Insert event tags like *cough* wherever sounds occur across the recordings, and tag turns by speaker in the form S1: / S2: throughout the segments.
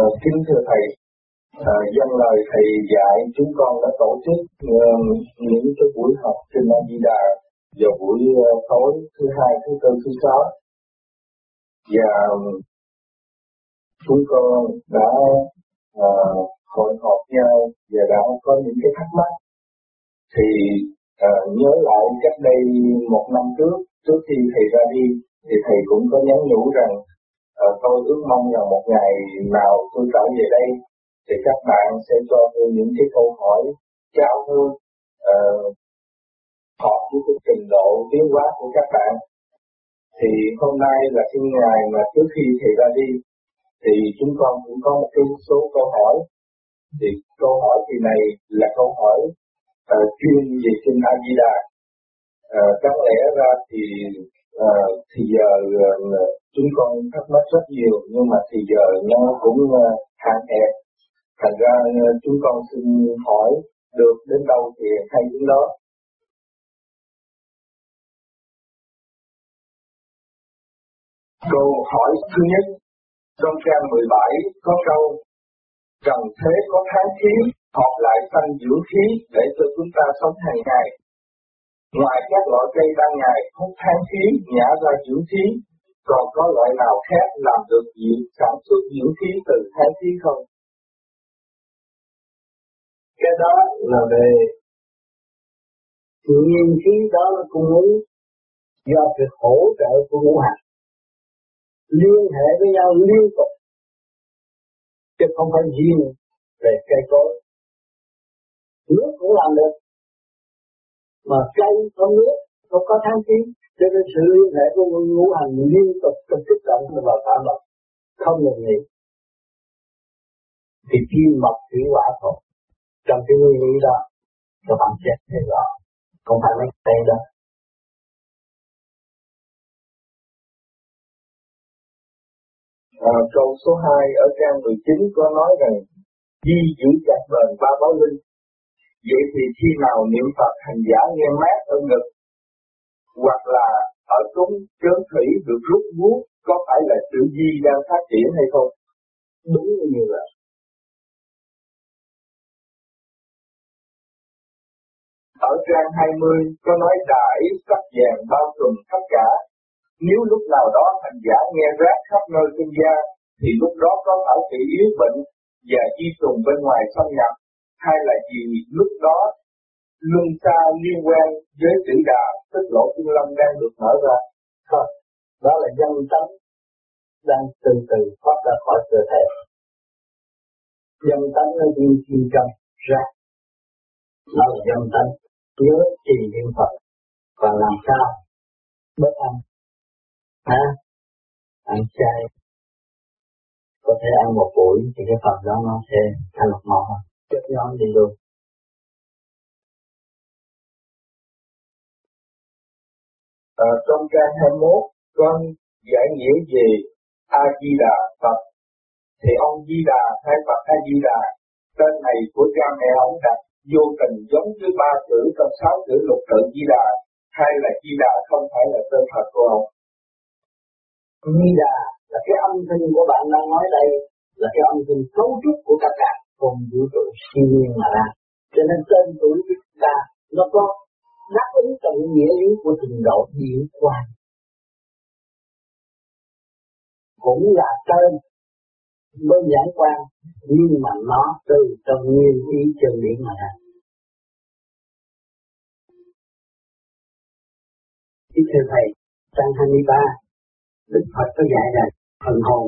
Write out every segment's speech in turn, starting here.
S1: À, kính thưa thầy, à, dân lời thầy dạy chúng con đã tổ chức uh, những cái buổi học trên A Di Đà vào buổi uh, tối thứ hai, thứ tư, thứ sáu. Và chúng con đã uh, hội họp nhau và đã có những cái thắc mắc. Thì uh, nhớ lại cách đây một năm trước trước khi thầy ra đi thì thầy cũng có nhắn nhủ rằng uh, tôi ước mong rằng một ngày nào tôi trở về đây thì các bạn sẽ cho tôi những cái câu hỏi cao hơn uh, ờ, hợp với cái trình độ tiến hóa của các bạn. Thì hôm nay là cái ngày mà trước khi thầy ra đi thì chúng con cũng có một cái số câu hỏi. Thì câu hỏi kỳ này là câu hỏi uh, chuyên về kinh A Di Đà. Uh, đáng lẽ ra thì à, thì giờ ờ, chúng con thắc mắc rất nhiều nhưng mà thì giờ nó cũng ờ, hạn hẹp thành ra chúng con xin hỏi được đến đâu thì hay đến đó Câu hỏi thứ nhất, trong trang 17 có câu cần thế có tháng khí Họp lại sanh dưỡng khí để cho chúng ta sống hàng ngày. Ngoài các loại cây ban ngày hút than khí nhả ra dưỡng khí, còn có loại nào khác làm được việc sản xuất dưỡng khí từ than khí không?
S2: Cái đó là về tự nhiên khí đó là cung ứng do sự hỗ trợ của ngũ hành liên hệ với nhau liên tục chứ không phải riêng về cây cối nước cũng làm được mà cây không nước không có tháng khí cho nên sự liên hệ của ngũ hành liên tục trong tiếp cận và phản vật không ngừng nghỉ. Thì kim mộc thủy hỏa thôi trong cái nguyên lý đó các bạn sẽ thấy rõ không phải mấy cây đó
S1: À, câu số 2 ở trang 19 có nói rằng di giữ chặt bền ba báo linh. Vậy thì khi nào niệm Phật hành giả nghe mát ở ngực hoặc là ở trúng chớn thủy được rút vuốt có phải là sự di đang phát triển hay không?
S2: Đúng như vậy.
S1: Ở trang 20 có nói đại sắc vàng bao trùm tất cả nếu lúc nào đó hành giả nghe rác khắp nơi trên da, thì lúc đó có phải bị yếu bệnh và di trùng bên ngoài xâm nhập, hay là gì lúc đó luân xa liên quan với chữ đà, tức lỗ trung lâm đang được mở ra.
S2: Thôi, đó là dân tánh đang từ từ thoát ra khỏi cơ thể. Dân tánh nó đi chi trong ra Đó là dân tánh. Nhớ trì niệm Phật và làm sao bớt ăn hả, ăn chay có thể ăn một buổi thì cái phần đó nó sẽ thành một màu chết nhóm đi luôn
S1: à, ờ, trong trang 21 con giải nghĩa về A Di Đà Phật. Thì ông Di Đà hay Phật A Di Đà tên này của cha mẹ ông đặt vô tình giống như ba chữ trong sáu chữ lục tự Di Đà hay là Di Đà không phải là tên thật của ông.
S2: Di Đà là cái âm thanh của bạn đang nói đây là cái âm thanh cấu trúc của các cả không vũ trụ siêu nhiên mà ra. Cho nên tên tuổi của chúng ta nó có đáp ứng tận nghĩa lý của trình độ diễn quan. Cũng là tên bên giảng quan nhưng mà nó từ trong nguyên ý chân lý mà ra. Kính thưa Thầy, trang 23 Đức Phật có dạy là phần hồn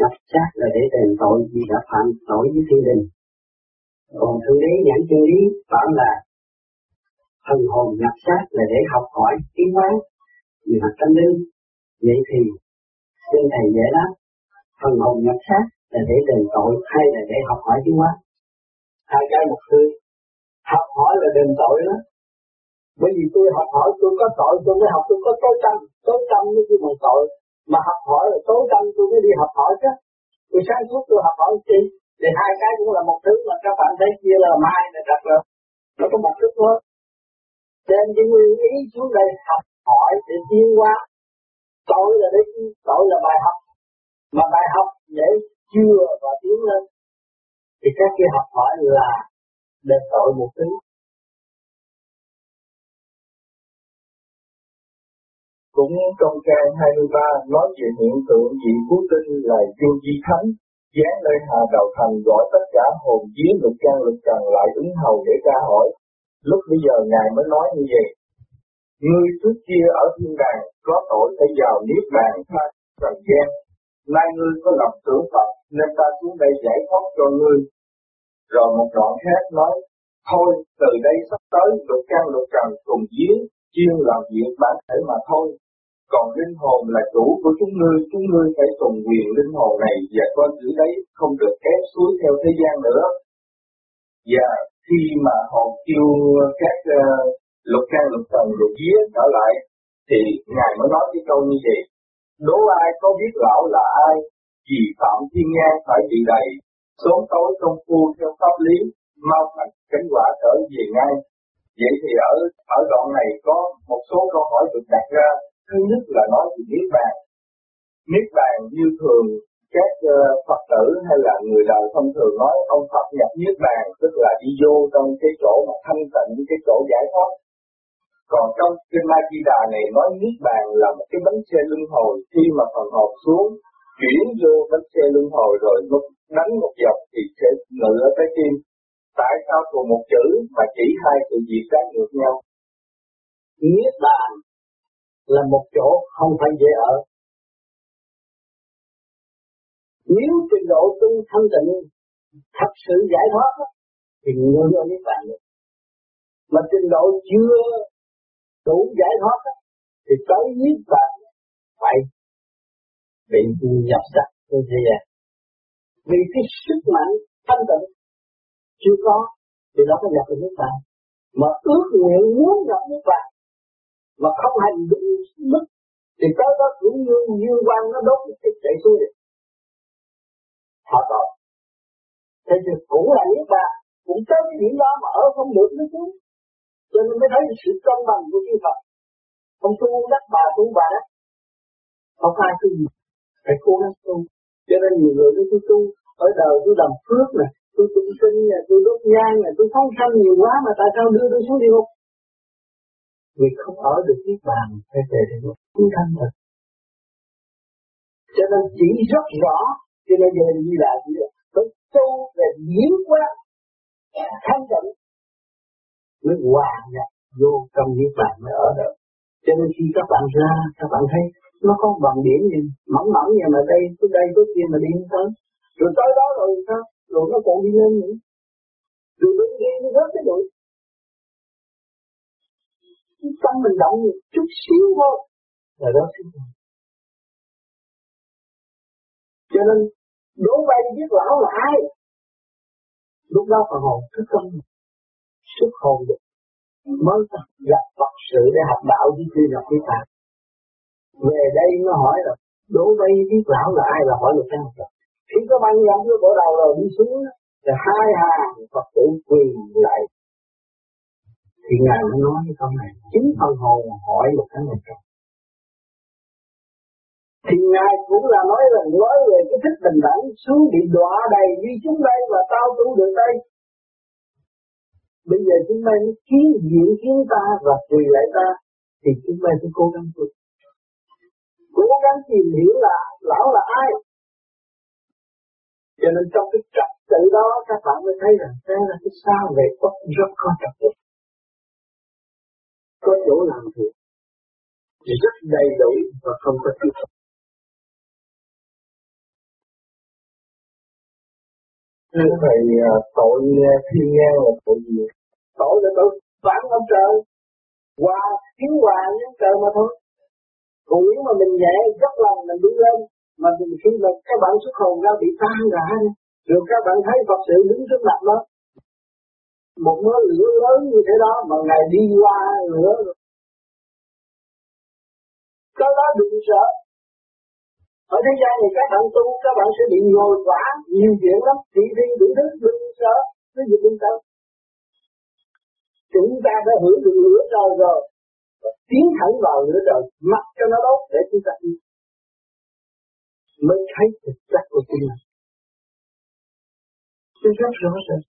S2: nhập xác là để đền tội vì đã phạm tội với thiên đình. Còn thượng đế giảng chân lý bảo là phần hồn nhập xác là để học hỏi tiến hóa vì mặt tâm linh. Vậy thì, xin thầy dễ lắm. Phần hồn nhập xác là để đền tội hay là để học hỏi tiến hóa? Hai cái một thứ. Học hỏi là đền tội đó. Bởi vì tôi học hỏi, tôi có tội, tôi mới học, tôi có tối tâm. Tối tâm mới chứ bằng tội mà học hỏi là tối tâm tôi mới đi học hỏi chứ. Tôi sáng suốt tôi học hỏi chi? Thì hai cái cũng là một thứ mà các bạn thấy kia là mai là đặt rồi. Nó có một chút thôi trên cái nguyên ý xuống đây học hỏi để tiến hóa. Tội là đấy tội là bài học. Mà bài học để chưa và tiến lên. Thì các kia học hỏi là để tội một thứ.
S1: Cũng trong trang 23 nói về hiện tượng vị cứu tinh là vô di thánh dán nơi hà đầu thành gọi tất cả hồn vía lục can lục trần lại ứng hầu để tra hỏi. Lúc bây giờ ngài mới nói như vậy. Ngươi trước kia ở thiên đàng có tội phải vào niết bàn tha trần gian. Nay ngươi có lòng tưởng phật, nên ta xuống đây giải thoát cho ngươi. Rồi một đoạn khác nói, thôi, từ đây sắp tới, lục can lục trần cùng giếng, chuyên làm việc bản thể mà thôi còn linh hồn là chủ của chúng ngươi, chúng ngươi phải tùng quyền linh hồn này và coi giữ đấy không được ép suối theo thế gian nữa. Và khi mà hồn kêu các uh, lục căn lục trần lục vía trở lại, thì Ngài mới nói cái câu như vậy. Đố ai có biết lão là ai, vì phạm thiên nhan phải bị đầy, sống tối công phu theo pháp lý, mau thành cánh quả trở về ngay. Vậy thì ở ở đoạn này có một số câu hỏi được đặt ra thứ nhất là nói về niết bàn. Niết bàn như thường các uh, phật tử hay là người đời thông thường nói ông phật nhập niết bàn tức là đi vô trong cái chỗ mà thanh tịnh cái chỗ giải thoát. Còn trong kinh Ma Di Đà này nói niết bàn là một cái bánh xe luân hồi. Khi mà phần hồn xuống chuyển vô bánh xe luân hồi rồi nó đánh một dọc thì sẽ ngự ở trái tim. Tại sao cùng một chữ mà chỉ hai sự việc trái ngược nhau?
S2: Niết bàn là một chỗ không phải dễ ở. Nếu trình độ tu thanh tịnh, thật sự giải thoát thì người ở niết bàn được. Mà trình độ chưa đủ giải thoát thì tới niết bàn phải bị nhập sắc như thế gian. Vì cái sức mạnh thanh tịnh chưa có, thì nó có nhập được niết bàn. Mà ước nguyện muốn nhập niết bàn mà không hành đúng mức thì tới đó cũng như như quan nó đốt cái chạy xuống đi họ tội thế thì cũng là niết bàn cũng tới cái điểm đó mà ở không được nó xuống cho nên mới thấy sự công bằng của chư Phật. Không tu đắc bà tu bà đất, không ai tu gì phải cố gắng tu. Cho nên nhiều người cứ tu ở đời tôi làm phước này, tôi tụng sinh này, tôi đốt nhang này, tôi phóng sanh nhiều quá mà tại sao đưa tôi xuống địa ngục vì không ở được cái bàn, phải về địa ngục. Cứu thân thật. Cho nên chỉ rất rõ, cho nên giờ như là gì phải tu về nhiễm quá thanh tịnh, mới hòa nhập vô trong niết bàn mới ở được. Cho nên khi các bạn ra, các bạn thấy nó có bằng điểm gì? Mỏng mỏng như mà đây tới đây tới kia mà đi không? Tới rồi tới đó rồi sao? Rồi nó còn đi lên nữa. Rồi đứng đi nó rớt cái đuổi tâm mình động một chút xíu thôi. Là đó sinh rồi cho nên đố bay biết lão là ai, lúc đó phần hồn thức tâm xuất hồn được. Mới gặp Phật sự để học đạo với khi nhập cái Phật về đây nó hỏi là đố bay biết lão là ai là hỏi được cái học đạo khi có băng dặn với bộ đầu rồi đi xuống là hai hàng Phật tử quỳ lại thì ngài mới nói cái câu này, chính phần hồn hỏi một cái này. Rồi thì ngài cũng là nói là nói về cái thích bình đẳng, xuống bị đọa đầy như chúng đây và tao tu được đây. Bây giờ chúng mày mới kiến diện kiến ta và quỳ lại ta, thì chúng mày sẽ cố gắng tu. Cố gắng tìm hiểu là lão là ai. Cho nên trong cái trật tự đó, các bạn mới thấy rằng thế là cái sao về quốc rất có trật tự có chỗ làm việc thì rất đầy đủ và không có thiếu
S1: Thưa Thầy, à, tội à, thiên ngang là tội gì?
S2: Tội là tội phản ông trời. Hòa, thiếu hòa với trời mà thôi. Còn nếu mà mình nhẹ, dốc lòng mình đi lên, mà mình khi mà các bạn xuất hồn ra bị tan ra, rồi các bạn thấy Phật sự đứng trước mặt đó, một mớ lửa lớn như thế đó mà ngài đi qua lửa. Cái đó đừng sợ. Ở thế gian này các bạn tu, các bạn sẽ bị ngồi quả, nhiều chuyện lắm. Thị phi đủ thứ đừng sợ cái gì đừng sợ chúng ta đã hưởng được lửa trời rồi. Và tiến thẳng vào lửa trời mặc cho nó đốt để chúng ta đi. Mới thấy thực chất của chính mình Tôi rất rõ ràng.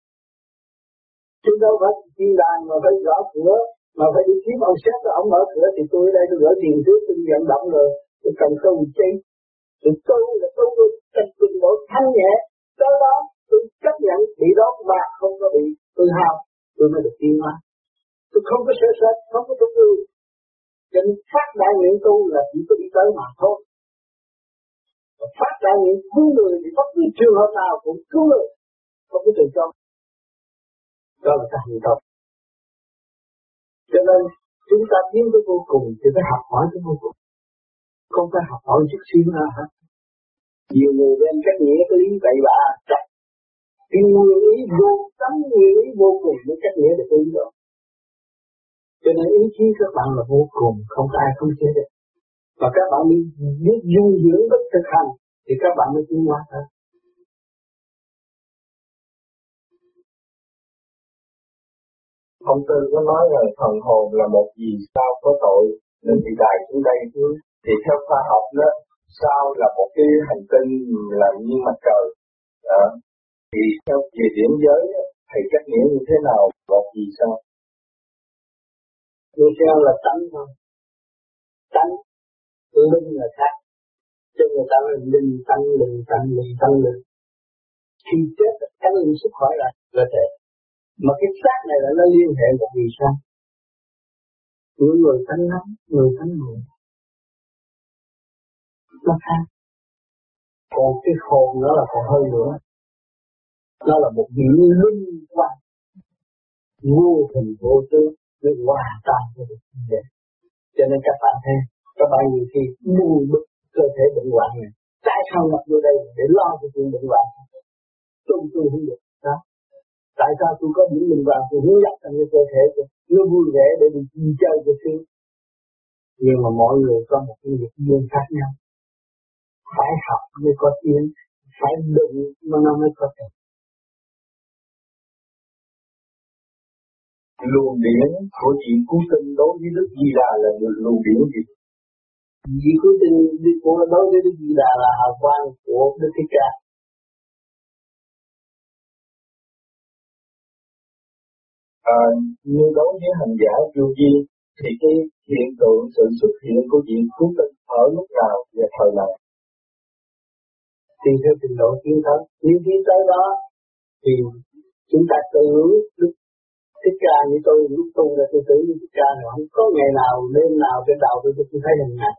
S2: Chúng đâu phải thiên đàng mà phải gõ cửa, mà phải đi kiếm ông sếp ông mở cửa thì tôi ở đây tôi gỡ tiền trước tôi vận động rồi, tôi cần câu chi. Tôi tu là tu tôi cần trình độ thanh nhẹ, tới đó tôi chấp nhận bị đó mà không có bị tôi hao, tôi mới được tiến hóa. Tôi không có sợ sệt, không có trung ương. Cho nên phát đại nguyện tu là chỉ có đi tới mà thôi. Và phát đại nguyện cứu người thì bất cứ trường hợp nào cũng cứu người, không có từ cho. Đó là cái hành động. Cho nên, chúng ta tiến tới vô cùng thì phải học hỏi tới vô cùng. Không phải học hỏi chút xíu nữa hả? Nhiều người đem cách nghĩa cái lý vậy bà chắc cái nguyên lý vô tánh, nguyên lý vô cùng với cách nghĩa được ý rồi cho nên ý chí các bạn là vô cùng, không ai không chế được. Và các bạn biết dung dưỡng bất thực hành, thì các bạn mới tiến hóa thôi.
S1: Ông Tư có nói rằng thần hồn là một gì sao có tội nên bị đài xuống đây chứ thì theo khoa học đó sao là một cái hành tinh là như mặt trời. Đó. thì theo về điểm giới thì cách nghĩa như thế nào một gì sao?
S2: Như thế là tánh thôi tánh linh là khác. Cho người ta là linh tánh linh tánh linh tánh linh. Khi chết tánh linh xuất khỏi là, là thể mà cái xác này là nó liên hệ một vì sao? Những người tánh nóng, người tánh nguội nó khác. Còn cái hồn nó là còn hơi nữa. Nó là một vị linh quan vô hình vô tướng, nó hòa tan với được như cho nên các bạn thấy, các bạn nhiều khi buồn bực cơ thể bệnh hoạn này. Tại sao mặc vô đây để lo cho chuyện bệnh hoạn? Tôi tôi không được đó tại sao tôi có những mình vào tôi hướng dắt trong cái cơ thể tôi nó vui vẻ để đi chơi cho xíu nhưng mà mọi người có một cái nghiệp duyên khác nhau phải học mới có tiếng phải đụng mà nó mới có thể
S1: luồng điển của vị cứu tinh đối với Đức Di Đà là luồng điển gì?
S2: Cứu tinh của đối với Đức Di Đà là hào quang của Đức Thích Ca.
S1: Ờ, à, như đối với hành giả vô vi thì cái hiện tượng sự xuất hiện của vị cứu tinh ở lúc nào và thời nào?
S2: thì theo trình độ tiến thân Nếu tiến tới đó thì chúng ta tự Đức thích ca như tôi lúc tu là tôi tưởng như thích ca rồi không có ngày nào đêm nào trên đầu tôi tôi thấy hình ảnh.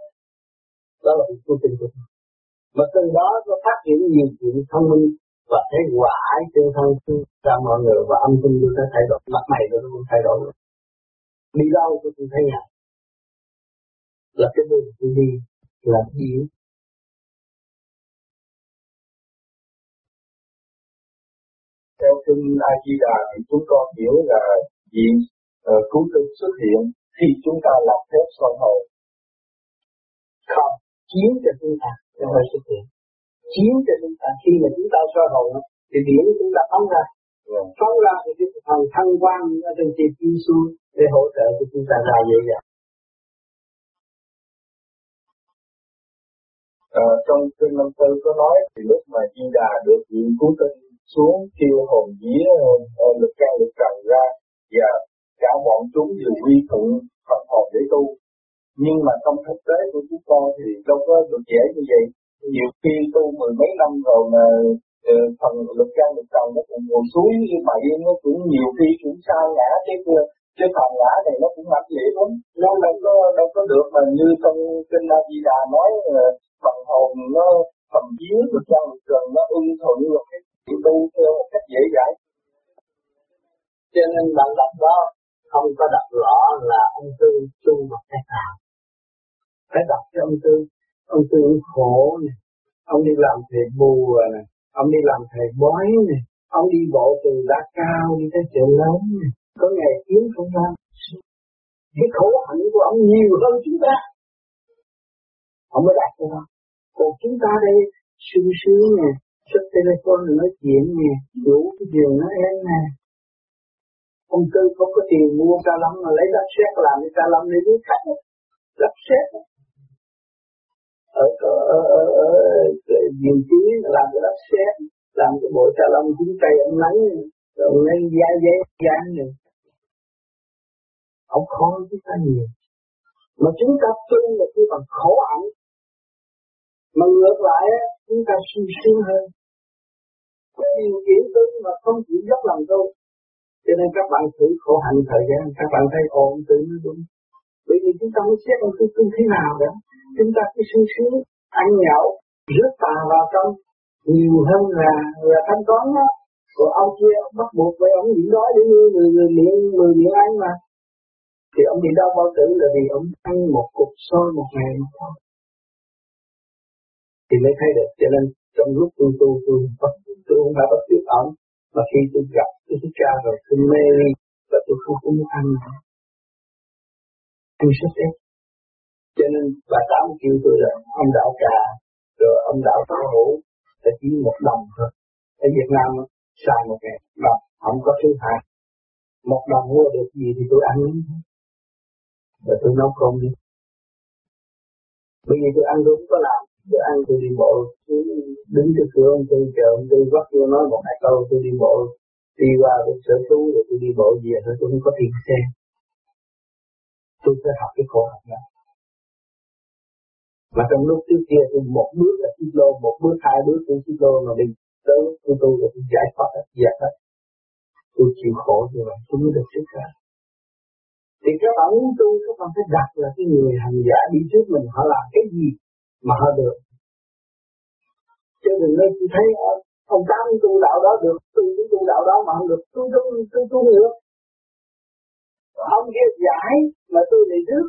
S2: Đó là một tu trình của tôi. Mà từ đó nó phát triển nhiều chuyện thông minh và thấy quả trên thân ra mọi người và âm thanh tôi đã thay đổi mặt mày tôi cũng thay đổi. Đi đâu tôi cũng thấy ngài là cái đường tôi đi là gì
S1: theo kinh A Di Đà thì chúng con hiểu là gì uh, ờ, cứu tinh xuất hiện khi chúng ta làm phép soi hồn
S2: không chiến cho chúng ta cho hơi xuất hiện chiếu cho chúng ta khi mà chúng ta soi hồn thì điển chúng ta phóng ra. Yeah. phóng ra thì cái phần thân quan ở trên tiệp đi xuống để hỗ trợ cho chúng ta ra dễ dàng
S1: À, trong kinh năm tư có nói thì lúc mà Di Đà được vị cứu tinh xuống kêu hồn uh, lực can lực trần ra và cả bọn chúng đều quy thuận Phật hồn để tu. Nhưng mà trong thực tế của chúng con thì đâu có được dễ như vậy nhiều khi tu mười mấy năm rồi mà ờ, phần lực căn lực trần nó cũng ngồi xuống như vậy nó cũng nhiều khi cũng sa ngã cái cái phần ngã này nó cũng mạnh dễ lắm. Nó đâu có đâu có được mà như trong kinh A Di Đà nói ờ, phần hồn nó, phần vía lực căn lực trần nó ưng thuận rồi cái tu theo một cách dễ dãi.
S2: Cho nên bạn đọc đó, không có đọc rõ là ông tư tu một cách nào. Phải đọc cho ông tư ông tư khổ này ông đi làm thầy bùa này ông đi làm thầy bói này ông đi bộ từ đá cao đi tới chợ lớn này có ngày kiếm không ra. Cái khổ hạnh của ông nhiều hơn chúng ta. Ông mới đạt được. Đó còn chúng ta đây sung sướng nè Xuất telephone nói chuyện nè, đủ cái giường nó em nè. Ông Tư không có tiền mua ca lâm mà lấy đất xét làm cái ca lâm để đứa khách. Đất xét nhiều tiếng làm cái đất sét làm cái bộ xà lông chúng tay ông nắng rồi lấy da giấy dán này. Ông khó chúng ta nhiều. Mà chúng ta tu là cái bằng khổ hạnh mà ngược lại chúng ta sung sướng hơn. Có điều kiện tu mà không chịu dốc lòng tu. Cho nên các bạn thử khổ hạnh thời gian, các bạn thấy ổn, tự nó đúng. Bởi vì chúng ta mới xét ông tu tu thế nào đó. Chúng ta cứ sung sướng, ăn nhậu rất tà vào trong, nhiều hơn là là thanh toán đó. Còn ông kia bắt buộc với ông nhịn đói để nuôi người người miệng người miệng ăn mà. Thì ông bị đau bao tử là vì ông ăn một cục soi một ngày mà thôi. Thì mới thấy được, cho nên trong lúc tôi tu tôi bắt, tôi không phải bắt chước ông mà khi tôi gặp tôi thích cha rồi, tôi mê đi và tôi không có muốn ăn nữa. Tôi sắp chết cho nên bà tám kêu tôi là ông đạo cà rồi ông đạo phá hữu là chỉ một đồng thôi. Ở Việt Nam xài một ngày đồng, không có thứ hai. Một đồng mua được gì thì tôi ăn và tôi nấu cơm đi. Bây giờ tôi ăn đúng, có làm. Tôi ăn, tôi đi bộ, tôi đứng trước cửa, ông tôi chờ, ông tôi vắt tôi nói một hai câu, tôi đi bộ. Đi qua cái sở thú, rồi tôi đi bộ về thôi tôi không có tiền xe. Tôi phải học cái khổ học đó mà trong lúc trước kia tôi một bước là xích lô, một bước, hai bước cũng xích lô mà mình tới tôi tu là tôi giải thoát hết, giải hết tôi chịu khổ như vậy tôi mới được sức ra thì các bạn muốn tu các bạn phải đặt là cái người hành giả đi trước mình, họ làm cái gì mà họ được. Cho nên nên tôi thấy ờ, ông tám tu đạo đó được tu cái tu đạo đó mà không được tu tu tu tu nữa ông kia giải mà tôi đi trước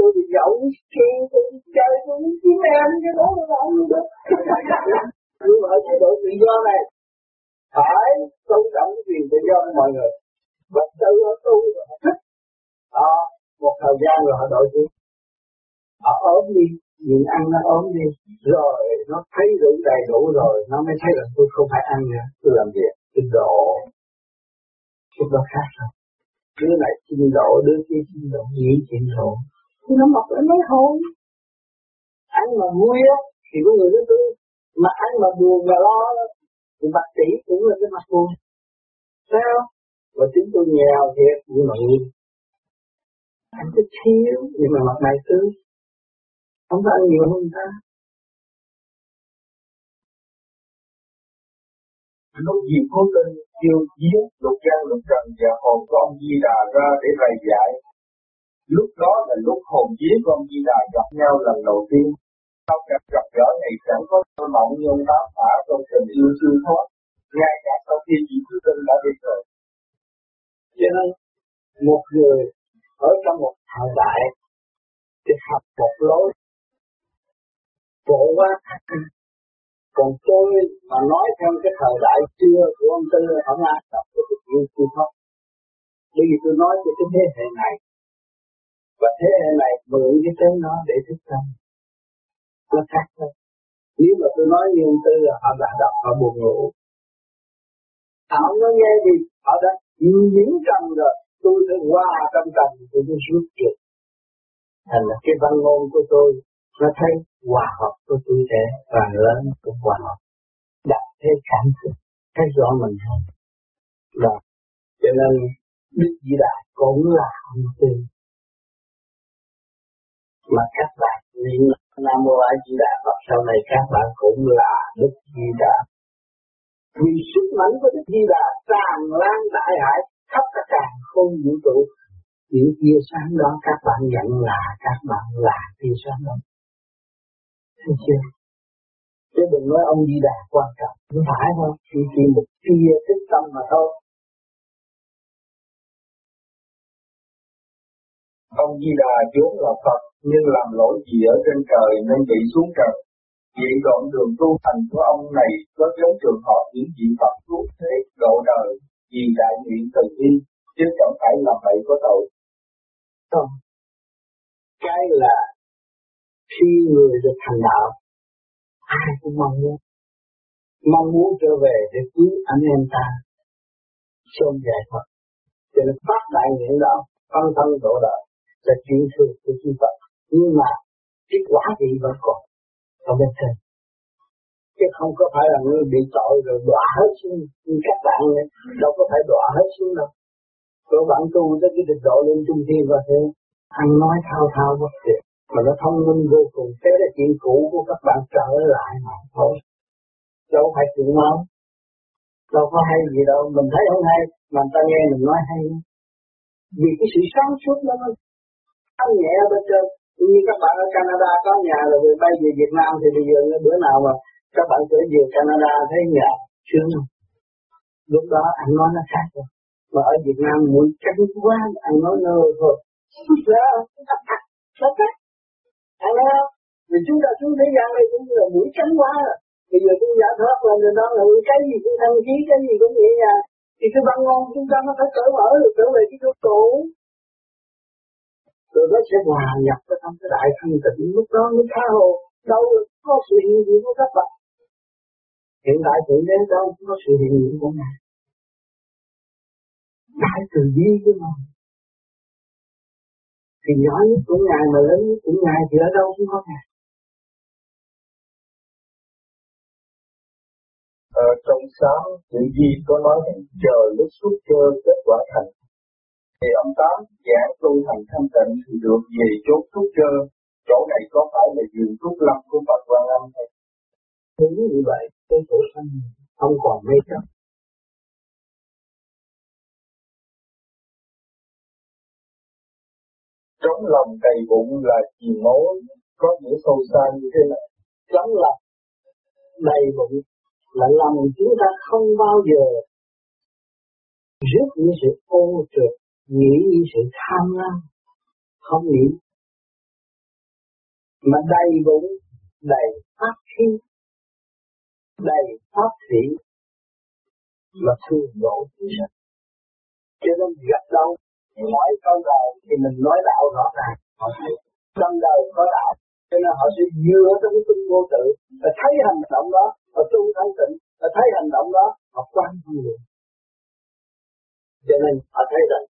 S2: tôi bị nhậu khi tôi chơi, tôi muốn kiếm em, cái đó là không được *laughs* nhưng mà ở chế độ tự do này, phải tôn trọng quyền tự do của mọi người. Và tự ở tu rồi họ thích. Đó một thời gian rồi họ đổi xuống họ ốm đi nhịn ăn nó ốm đi, rồi nó thấy đủ đầy đủ rồi, nó mới thấy là tôi không phải ăn nữa, tôi làm việc. Tôi độ lúc đó khác rồi đứa này xin độ, đứa kia xin độ, nghĩ chuyện độ thì nó mọc lên mấy hồn anh mà vui á thì có người nó tươi mà anh mà buồn mà lo thì bác sĩ cũng là cái mặt buồn. Sao và chúng tôi nghèo thiệt, nhưng mà vui anh cái thiếu nhưng mà mặt này tươi không có ăn nhiều hơn ta.
S1: Lúc gì cố tình kêu giết lục gian lục trần và hồn con Di Đà ra để rầy dạy. Lúc đó là lúc hồn vía con Di Đà gặp nhau lần đầu tiên. Sau gặp gặp gỡ này chẳng có thơ mộng như ông đã phả trong tình yêu chưa thoát. Ngay cả sau khi chị thứ tinh đã đi rồi.
S2: Cho nên, một người ở trong một thời đại thì học một lối phổ quá còn tôi mà nói theo cái thời đại xưa của ông Tư không ai đọc được cái yêu chưa thoát bởi vì tôi nói cho cái thế hệ này và thế hệ này mượn cái tên nó để thức tâm. Nó khác thôi. Nếu mà tôi nói như tư là họ đã đọc, họ buồn ngủ. Họ không nghe gì. Họ đã nhiễm trần rồi tôi sẽ qua trong trần tôi mới rút được thành là cái văn ngôn của tôi. Nó thấy hòa hợp của tôi trẻ và lớn cũng hòa hợp. Đặt thế cảm thức thấy rõ mình hơn. Là cho nên Đức Di Đà cũng là không tin mà các bạn niệm Nam Mô A Di Đà Phật sau này các bạn cũng là Đức Di Đà. Vì sức mạnh của Đức Di Đà tràn lan đại hải khắp cả càng không vũ trụ. Những tia sáng đó các bạn nhận là, các bạn là tia sáng đó. Thấy chưa? Chứ đừng nói ông Di Đà quan trọng. Không phải không? Chỉ chỉ một tia thức tâm mà thôi.
S1: Ông Di Đà vốn là Phật nhưng làm lỗi gì ở trên trời nên bị xuống trần. Vậy đoạn đường tu thành của ông này có giống trường hợp những vị Phật cứu thế độ đời vì đại nguyện từ bi, chứ chẳng phải làm vậy có tội.
S2: Không. Cái là khi người được thành đạo, ai cũng mong muốn mong muốn trở về để cứu anh em ta sớm giải thoát cho nên phát đại nguyện đó, phân thân độ đời sẽ chuyện thường của chư Phật nhưng mà cái quả vị vẫn còn ở bên trên chứ không có phải là người bị tội rồi đọa hết xuống như các bạn ấy đâu có phải đọa hết xuống đâu. Rồi bạn tu tới cái trình độ lên trung thiên và thế, ăn nói thao thao bất tuyệt, mà nó thông minh vô cùng. Thế là chuyện cũ của các bạn trở lại mà thôi. Đâu phải chuyện mau đâu có hay gì đâu. Mình thấy không hay mà ta nghe mình nói hay. Vì cái sự sáng suốt nó thanh nhẹ ở bên trên như các bạn ở Canada có nhà rồi về bay về Việt Nam thì bây giờ bữa nào mà các bạn trở về Canada thấy nhà sướng không? Lúc đó anh nói nó khác rồi. Mà ở Việt Nam muốn tránh quá, anh nói nơ thôi. Đó nó khác anh nói không? Vì chúng ta xuống thế gian này cũng là mũi tránh quá. Rồi bây giờ chúng giải thoát lên rồi đó là cái gì cũng thăng khí cái gì cũng vậy nha thì cái văn ngôn chúng ta nó phải cởi mở được trở về cái chỗ cũ rồi nó sẽ hòa nhập vào trong cái đại thanh tịnh. Lúc đó mới tha hồ. Đâu có sự hiện diện của các bạn. Hiện tại thượng đế đâu có sự hiện diện của ngài. Đại từ bi chứ mà thì nhỏ nhất của ngài mà lớn nhất của ngài thì ở đâu cũng có ngài.
S1: Ở trong sáng, chữ di có nói rằng chờ lúc xuất cơ, kết quả thành thì ông tám giảng tu thành thanh tịnh thì được về chốt thuốc cơ chỗ này có phải là giường thuốc lâm của Phật Quan Âm hay
S2: đúng như vậy cái chỗ sanh không còn mê chấp
S1: trống lòng đầy bụng là chì mối có nghĩa sâu xa như thế nào
S2: trống lòng đầy bụng là lòng chúng ta không bao giờ rước những sự ô trượt nghĩ như sự tham lam, không nghĩ. Mà đầy bụng, đầy pháp khí, đầy pháp thị mà thương độ chúng sanh cho nên gặp đâu nói câu đầu thì mình nói đạo rõ ràng, họ thấy. Trong đầu có đạo, cho nên họ sẽ dựa trong cái tinh vô tự và thấy hành động đó và tu thanh tịnh và thấy hành động đó, họ quan thông được cho nên họ thấy rằng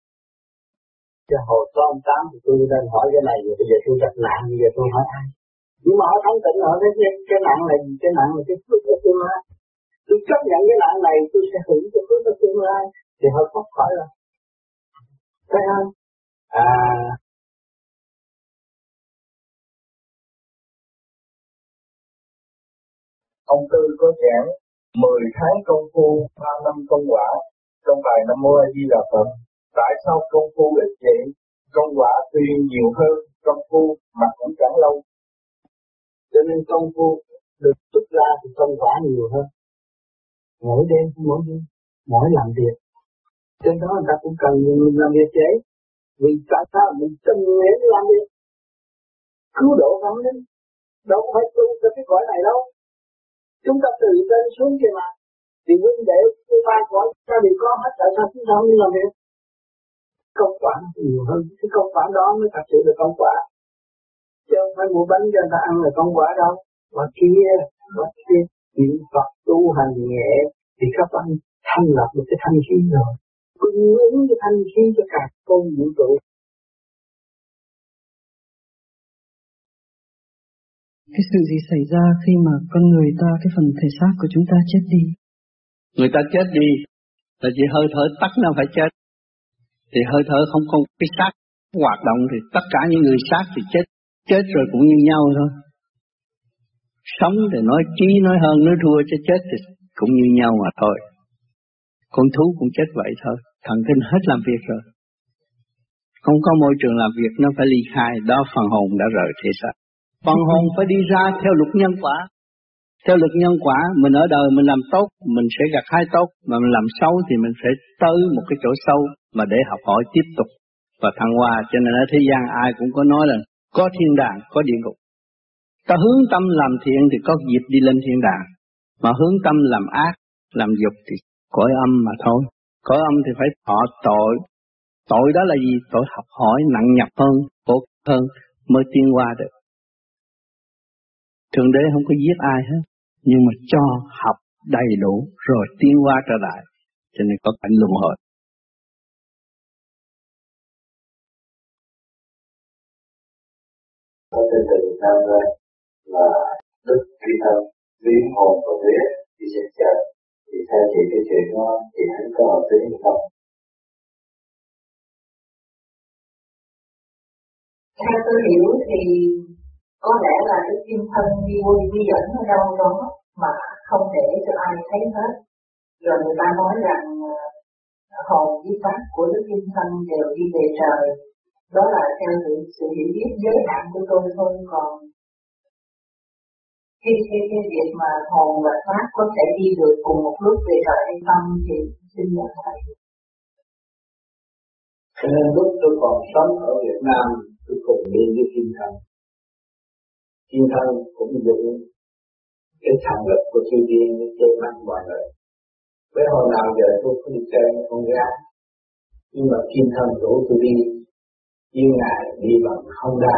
S2: cái hồi có ông tám thì tôi đang hỏi cái này rồi bây giờ tôi gặp nạn bây giờ tôi hỏi ai? Nhưng mà họ thanh tỉnh họ thấy cái, cái nạn này cái nạn là cái phước của tương lai tôi chấp nhận cái nạn này tôi sẽ hưởng cái phước của tương lai thì họ thoát khỏi rồi. Thấy không? À
S1: ông tư có giảng 10 tháng công phu, 3 năm công quả trong bài Nam Mô A Di Đà Phật. Tại sao công phu là vậy? Công quả tuy nhiều hơn công phu mà cũng chẳng lâu.
S2: Cho nên công phu được xuất ra thì công quả nhiều hơn. Mỗi đêm, mỗi đêm, mỗi làm việc. Trên đó người ta cũng cần mình làm việc chế. Vì tại sao mình tình nguyện làm việc? Cứu độ văn linh. Đâu phải tu cho cái cõi này đâu chúng ta từ trên xuống kia mà thì huynh đệ chúng ta có ta bị có hết tại sao chúng ta không đi làm việc công quả nhiều hơn. Cái công quả đó mới thật sự là công quả. Chứ không phải mua bánh cho người ta ăn là công quả đâu. Và kia và kia. Niệm Phật tu hành nhẹ thì các bạn thành lập một cái thanh khí rồi. Cung ứng cái thanh khí cho cả con vũ trụ.
S3: Cái sự gì xảy ra khi mà con người ta cái phần thể xác của chúng ta chết đi?
S4: Người ta chết đi là chỉ hơi thở tắt nó phải chết thì hơi thở không có cái xác hoạt động thì tất cả những người xác thì chết chết rồi cũng như nhau thôi. Sống thì nói trí nói hơn, nói thua chứ chết thì cũng như nhau mà thôi. Con thú cũng chết vậy thôi, thần kinh hết làm việc rồi. Không có môi trường làm việc, nó phải ly khai, đó phần hồn đã rời thế xác. Phần hồn phải đi ra theo luật nhân quả. Theo luật nhân quả, mình ở đời mình làm tốt, mình sẽ gặt hai tốt, mà mình làm xấu thì mình sẽ tới một cái chỗ sâu mà để học hỏi tiếp tục và thăng hoa. Cho nên ở thế gian ai cũng có nói là có thiên đàng, có địa ngục. Ta hướng tâm làm thiện thì có dịp đi lên thiên đàng, mà hướng tâm làm ác, làm dục thì cõi âm mà thôi. Cõi âm thì phải thọ tội. Tội đó là gì? Tội học hỏi nặng nhọc hơn, khổ hơn mới tiến qua được. Thượng đế không có giết ai hết, nhưng mà cho học đầy đủ rồi tiến hóa trở lại, cho nên có cảnh luân hồi.
S1: Có trên tình tham là đức trí thân
S5: biến hồn và vía thì sẽ chết thì theo chị cái chuyện đó thì hắn có hợp lý không
S6: theo tôi hiểu thì có lẽ là cái kim thân đi quân đi dẫn ở đâu đó mà không để cho ai thấy hết. Rồi người ta nói rằng ờ, hồn với pháp của đức kim thân đều đi về trời. Đó là theo sự, sự hiểu biết giới hạn của tôi thôi. Còn khi cái cái việc mà hồn và pháp có thể đi được cùng một lúc về trời hay không thì xin nhận thầy.
S2: Cho nên lúc tôi còn sống ở Việt Nam tôi cùng đi với Kim Thân thiên Thân cũng dùng cái thành lực của chư thiên để chơi mắt mọi người. Với hồi nào giờ tôi cũng đi chơi con gái nhưng mà thiên Thân rủ tôi đi nhưng ngài đi bằng không ra,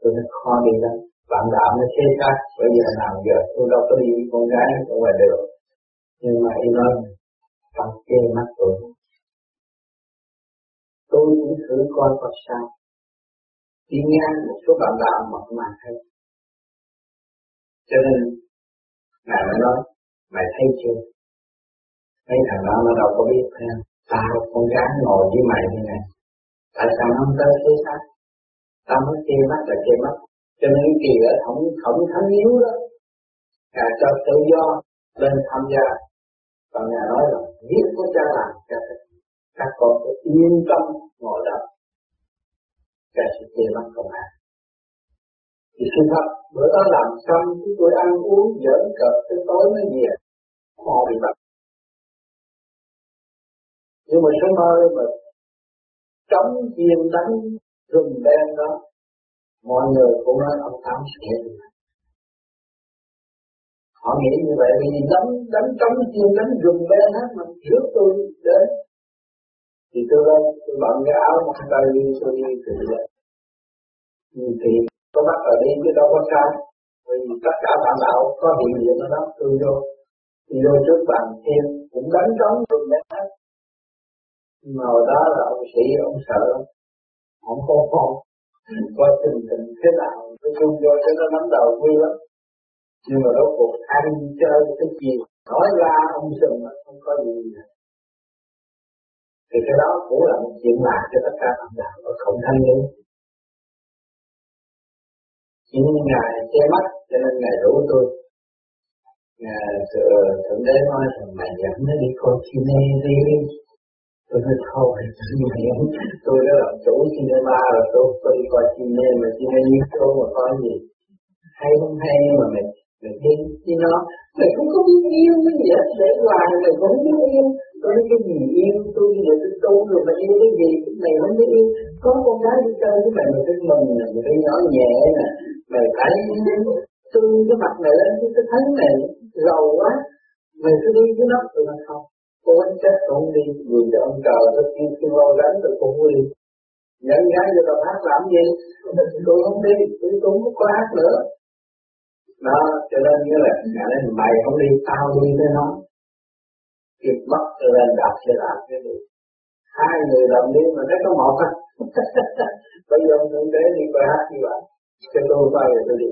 S2: tôi nó khó đi lắm bạn đạo nó thế khác bây giờ nào giờ tôi đâu có đi với con gái ở ngoài đường. Nhưng mà đi nói bằng chê mắt tôi. Tôi cũng thử coi coi sao. Đi ngang một số bạn đạo mật mà thấy cho nên, ngài mới nói, mày thấy chưa? Mấy thằng đó nó đâu có biết, ha? Tao, con gái ngồi với mày như này, tại sao nó không tới thế xác tao mới kia mắt là kia mắt. Cho nên kỳ ở không không thánh yếu đó. Ngài cho tự do lên tham gia. Và ngài nói là, biết của cha làm, cha các con phải yên tâm ngồi đó. Cha sẽ chê mắt công an thì sự thật bữa đó làm xong, chúng tôi ăn uống, giỡn cợt, tới tối mới về. Họ bị bắt. Nhưng mà số mơ mà chống chiên đánh rừng đen đó, mọi người cũng nói ông tám sẽ họ nghĩ như vậy vì đánh đánh chống chiên, đánh rừng đen hết mà trước tôi đến. Thì tôi lên, tôi bận cái áo một tay đi, tôi đi từ vậy thì có bắt ở đi chứ đâu có sao vì tất cả bạn đạo có hiện diện ở đó, từ đâu thì vô trước bàn thêm, cũng đánh trống được đấy. Hết mà đó là ông sĩ, ông sợ, ông không không coi tình tình thế nào cái chung vô cho nó nắm đầu vui lắm. Nhưng mà rốt cuộc ăn chơi cái gì, nói ra ông sừng mà không có gì nữa. thì cái đó cũng là một chuyện lạ cho tất cả bạn đạo và không thanh niên nhưng ngài che mắt, cho nên ngài rủ tôi. Ngài thượng đế nói rằng, mày dẫn nó đi coi cine đi. Tôi nói, thôi như vậy tôi đã làm chủ cinema rồi tôi tôi đi coi cine mà cine như show mà coi gì hay không hay mà mày mày đi đi nó. Mày cũng không biết yêu cái gì hết, để hoài, mày cũng không biết yêu. Tôi nói, cái gì yêu tôi đi giờ tôi tu rồi mà yêu cái gì, mày không biết yêu có con gái đi chơi với mày mày thích mừng nè mày phải nhỏ nhẹ nè. Mày phải tương cái mặt này lên cái thấy mày giàu quá. Mày cứ đi với nó tụi nó không. Cô anh chết cũng đi. Vì cho ông trời nó kêu kêu lo gánh rồi cũng đi. Nhận gái cho tao hát làm gì? Tôi không đi tôi cũng không có hát nữa. Đó, cho nên như là nhà nói mày không đi, tao đi với nó. Kịp mất cho nên đạp xe đạp cái đi hai người làm đi mà nó có một á. Bây giờ ông đế đi coi hát như vậy. Cho tôi quay rồi tôi đi.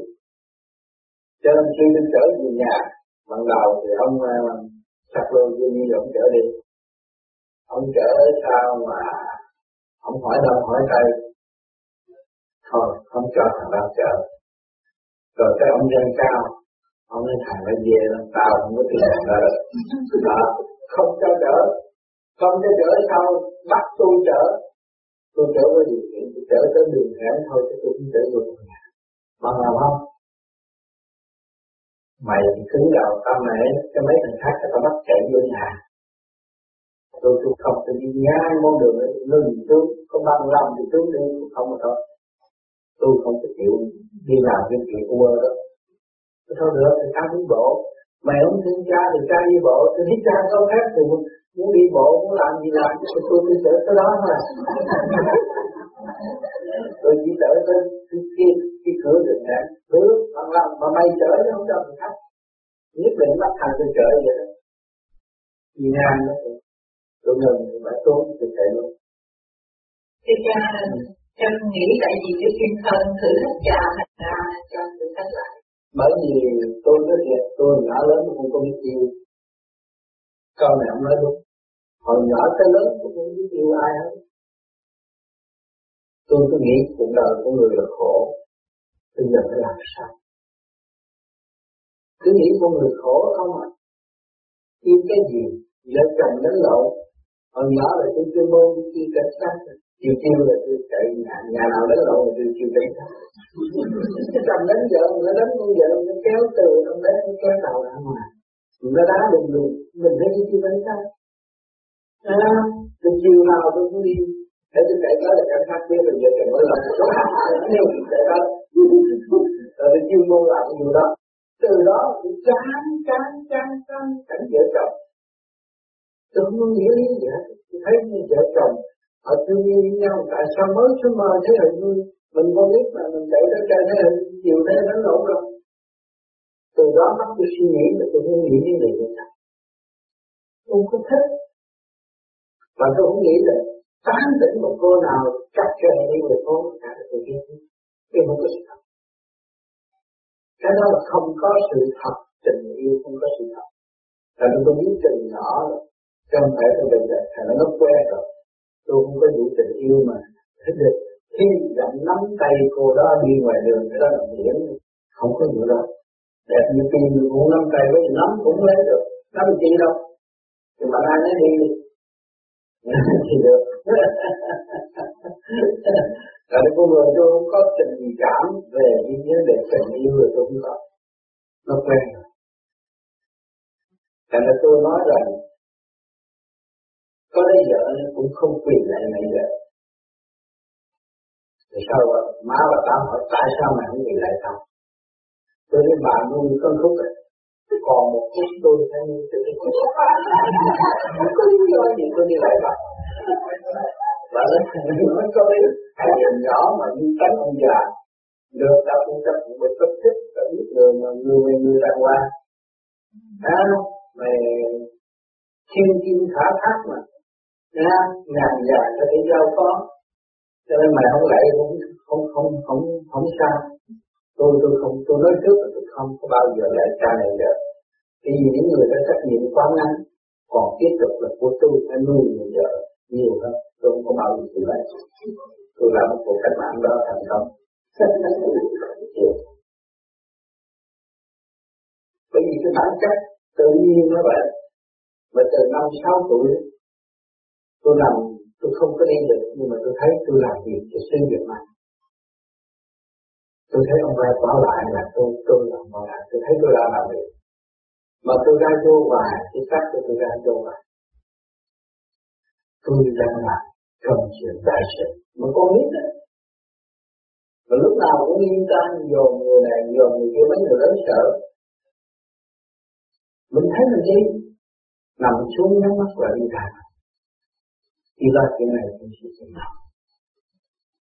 S2: Cho nên khi tôi trở về nhà ban đầu thì ông sạc lô như như ông trở đi. Ông trở sao mà ông hỏi đông hỏi tây. Thôi không cho thằng đó chở. Rồi cái ông dân cao ông nói thằng nó về nó tao không có tiền ra được. *laughs* Đó không cho chở không cho trở sau, bắt tôi trở. Tôi trở với điều kiện, tôi trở tới đường hẻm thôi, chứ tôi không trở vô nhà. Bằng làm không? Mày thì cứng đầu tao mẹ, cho mấy thằng khác tao bắt chạy vô nhà. Tôi tôi không tôi đi ngang con đường ấy lưng xuống, có băng lòng thì xuống đi không mà thôi tôi không thể chịu đi làm cái chuyện của đó. Tôi thôi được thì tao đi bộ mày không thương cha thì cha đi bộ tôi thấy cha có phép thì muốn đi bộ muốn làm gì làm chứ tôi tôi chở tới đó thôi tôi chỉ chở tới cái kia *laughs* cái cửa đường hẻm bước bằng lòng mà mày chở chứ không cho người khác nhất định bắt thành tôi chở vậy đó. Đi ngang đó tôi ngừng thì phải trốn tôi chạy luôn.
S6: Thì cha, cha nghĩ tại vì cái kim thân thử thách cha thành ra cho sự thách lại
S2: bởi vì tôi nói thiệt, tôi nhỏ lớn tôi không biết yêu. Câu này ông nói đúng. Hồi nhỏ tới lớn tôi không biết yêu ai hết. Tôi cứ nghĩ cuộc đời của người là khổ, bây giờ phải làm sao? Cứ nghĩ con người khổ không à? Yêu cái gì? Vợ chồng đánh lộn hồi nhỏ là tôi chuyên môn đi cảnh sát chiều chiều là tôi chạy nhà, nhà nào đến lộn là tôi chiều cảnh sát cái chồng đánh vợ nó đánh con vợ nó kéo từ trong đấy nó kéo đầu ra ngoài. Nó đá đùng đùng mình phải đi chiều cảnh sát à từ chiều nào tôi cũng đi. Để tôi chạy đó là cảnh sát kia rồi giờ chồng mới làm nhiều chạy đó rồi tôi chuyên môn làm nhiều đó. Từ đó tôi chán chán chán chán cảnh vợ chồng tôi không có nghĩa. Lý gì hết tôi thấy như vợ chồng, họ thương yêu nhau. Tại sao mới xuống mơ thế hệ vui mình không biết mà mình chạy tới chơi thế hệ chiều thế đánh lộn rồi từ đó bắt tôi suy nghĩ là tôi không nghĩ như vậy nữa tôi không có thích. Và tôi không nghĩ là tán tỉnh một cô nào, chắc cho đi người cô cả là tôi biết nhưng không có sự thật. Cái đó là không có sự thật, tình yêu không có sự thật. Tại vì tôi biết từ nhỏ rồi trong thể của bây giờ thằng nó quen rồi. Tôi không có đủ tình yêu mà thích được. Khi dẫn nắm tay cô đó đi ngoài đường, cái đó là miễn không có gì đâu. Đẹp như tiền cũng nắm tay với nắm cũng lấy được. Nắm chi đâu? Nhưng mà ai nói đi? Thì được Tại vì con người tôi không có tình cảm về những vấn đề tình yêu rồi tôi không có. Nó quen rồi. Thành là tôi nói rằng có lấy vợ cũng không quyền lại mẹ vợ. Thì sao vậy? Má và tao hỏi tại sao mày không quyền lại tao? Tôi nói bà nuôi con khúc rồi. Còn một chút tôi thấy như tự nhiên. Không có lý do gì tôi đi lại bà bà nói nó có biết hai người nhỏ mà như cánh ông già được ta cũng chấp cũng bị bất thích ta biết đường mà người người người đàng hoàng à, mày thiên kim khả thác mà nha ngàn dài cho để giao có. Cho nên mày không lại cũng không không không không sao. Tôi tôi không, tôi nói trước là tôi không có bao giờ lại cha này được. Vì những người đã trách nhiệm quá ngắn, còn tiếp tục là của tôi, phải nuôi người vợ nhiều hơn. Tôi không có bao giờ chịu lại tôi làm một cuộc cách mạng đó thành công. Bởi vì cái bản chất tự nhiên nó vậy. Mà từ năm sáu tuổi tôi làm, tôi không có đem được, nhưng mà tôi thấy tôi làm việc cho xây dựng mà tôi thấy ông ba bảo lại là tôi tôi làm bảo lại, tôi thấy tôi làm làm việc mà tôi ra vô hoài thì xác tôi tôi ra vô hoài tôi đang làm trong chuyện đại sự. Mà con biết đấy và lúc nào cũng yên tâm, dồn người này, dồn người kia, mấy người lớn sợ. Mình thấy mình đi, nằm xuống, nhắm mắt lại đi thẳng đi ra chuyện này thì sẽ chuyện đạo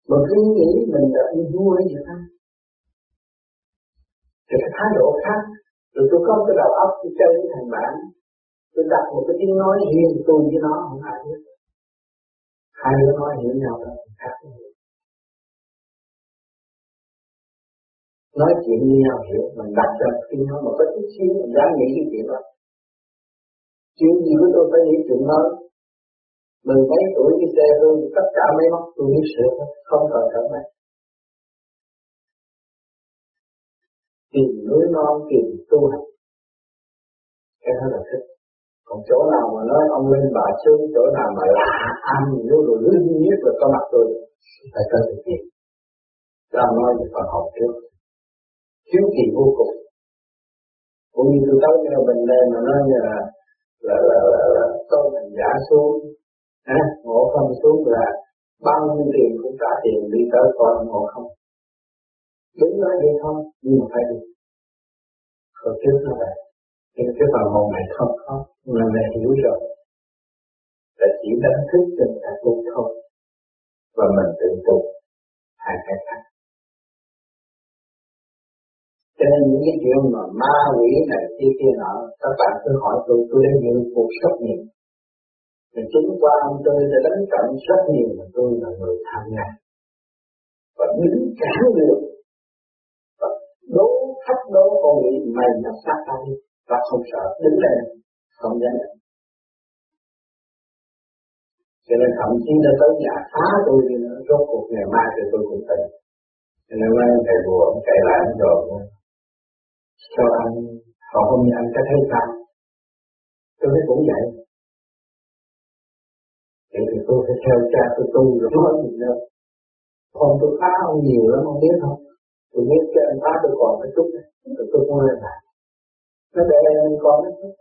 S2: mà cứ nghĩ mình đã yêu vua hay ta. Thì cái thái độ khác. Rồi tôi có cái đầu óc tôi chơi với thằng bạn. Tôi đặt một cái tiếng nói hiền tôi với nó, không ai biết. Hai đứa nói hiểu nhau là khác nói chuyện như nhau hiểu, mình đặt ra khi nó mà có chút xíu mình dám nghĩ cái chuyện đó. Chuyện gì của tôi phải nghĩ chuyện mới mình mấy tuổi đi xe hư tất cả mấy móc tôi biết sửa không cần thở máy. Tìm núi non tìm tu hành. Cái đó là thích. Còn chỗ nào mà nói ông lên bà xuống chỗ nào mà lạ ăn nếu rồi đứa duy nhất là có mặt tôi phải cần thực hiện. Ra nói về phần học trước. Thiếu kỳ vô cùng. Cũng như tôi tới như là mình lên mà nói như là là là, là, là tôi mình giả xuống à, ngộ không xuống là bao nhiêu tiền cũng trả tiền đi tới coi ngộ không. Đúng nói vậy không nhưng mà phải đi. Rồi trước nó vậy. Nhưng cái phần hồn này không có lần này hiểu rồi. Là chỉ đánh thức tình người tu thôi. Và mình tự tu hai cái khác. Cho nên những cái chuyện mà ma quỷ này kia kia nọ các bạn cứ hỏi tôi tôi đã nhiều cuộc rất nghiệm thì chúng qua ông tôi đã đánh trận rất nhiều mà tôi là người tham gia và đứng cản được và đố, thách đố con nghĩ mày nhập sát tay và không sợ. Đứng lên, không dám nhận cho nên thậm chí nó tới nhà phá tôi đi nữa, rốt cuộc ngày mai thì tôi cũng tỉnh. Cho nên mấy thầy bùa ông chạy lại rồi. Cho anh, họ không như anh cái thấy sao tôi thấy cũng vậy tôi phải theo cha tôi tu rồi nói gì nữa. Còn tôi phá ông nhiều lắm, không biết không. Tôi biết cho anh phá tôi còn cái chút này rồi tôi cũng lên lại. Nó để mình còn cái chút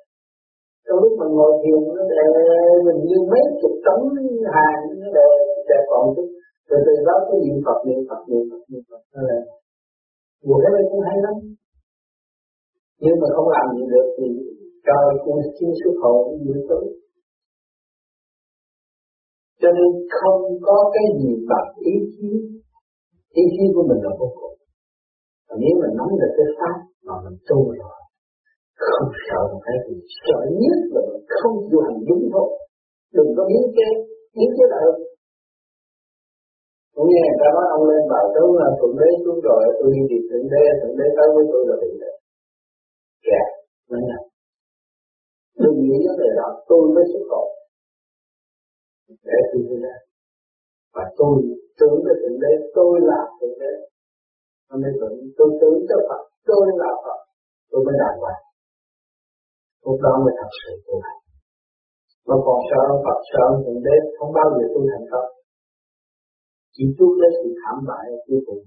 S2: trong lúc mình ngồi thiền, nó để mình như mấy chục tấn hàng, nó để để còn chút rồi từ đó cứ niệm Phật niệm Phật niệm Phật niệm Phật, nó lên. Một cái cũng hay lắm. Nhưng mà không làm gì được thì trời cũng xin xuất hồn như tôi cho nên không có cái gì bằng ý chí. Ý chí của mình là vô cùng. Và nếu mình nắm được cái pháp mà mình tu rồi, không sợ một cái gì. Sợ nhất là không chịu hành đúng thôi. Đừng có biến cái biến cái lợi cũng như người ta nói, ông lên bảo tôi là thượng đế xuống rồi, tôi đi tìm thượng đế thượng đế tới với tôi là bị đấy kẹt nói là đừng nghĩ vấn đề đó, tôi mới xuất khẩu để tôi đi ra và tôi tưởng là thượng đế tôi là thượng đế nó mới tưởng tôi tưởng cho Phật, tôi là Phật. Tôi mới đạt hoàng. Lúc đó mới thật sự tu hành. Mà còn sợ Phật sợ thượng đế không bao giờ tu thành công chỉ chút đến sự thảm bại cuối cùng.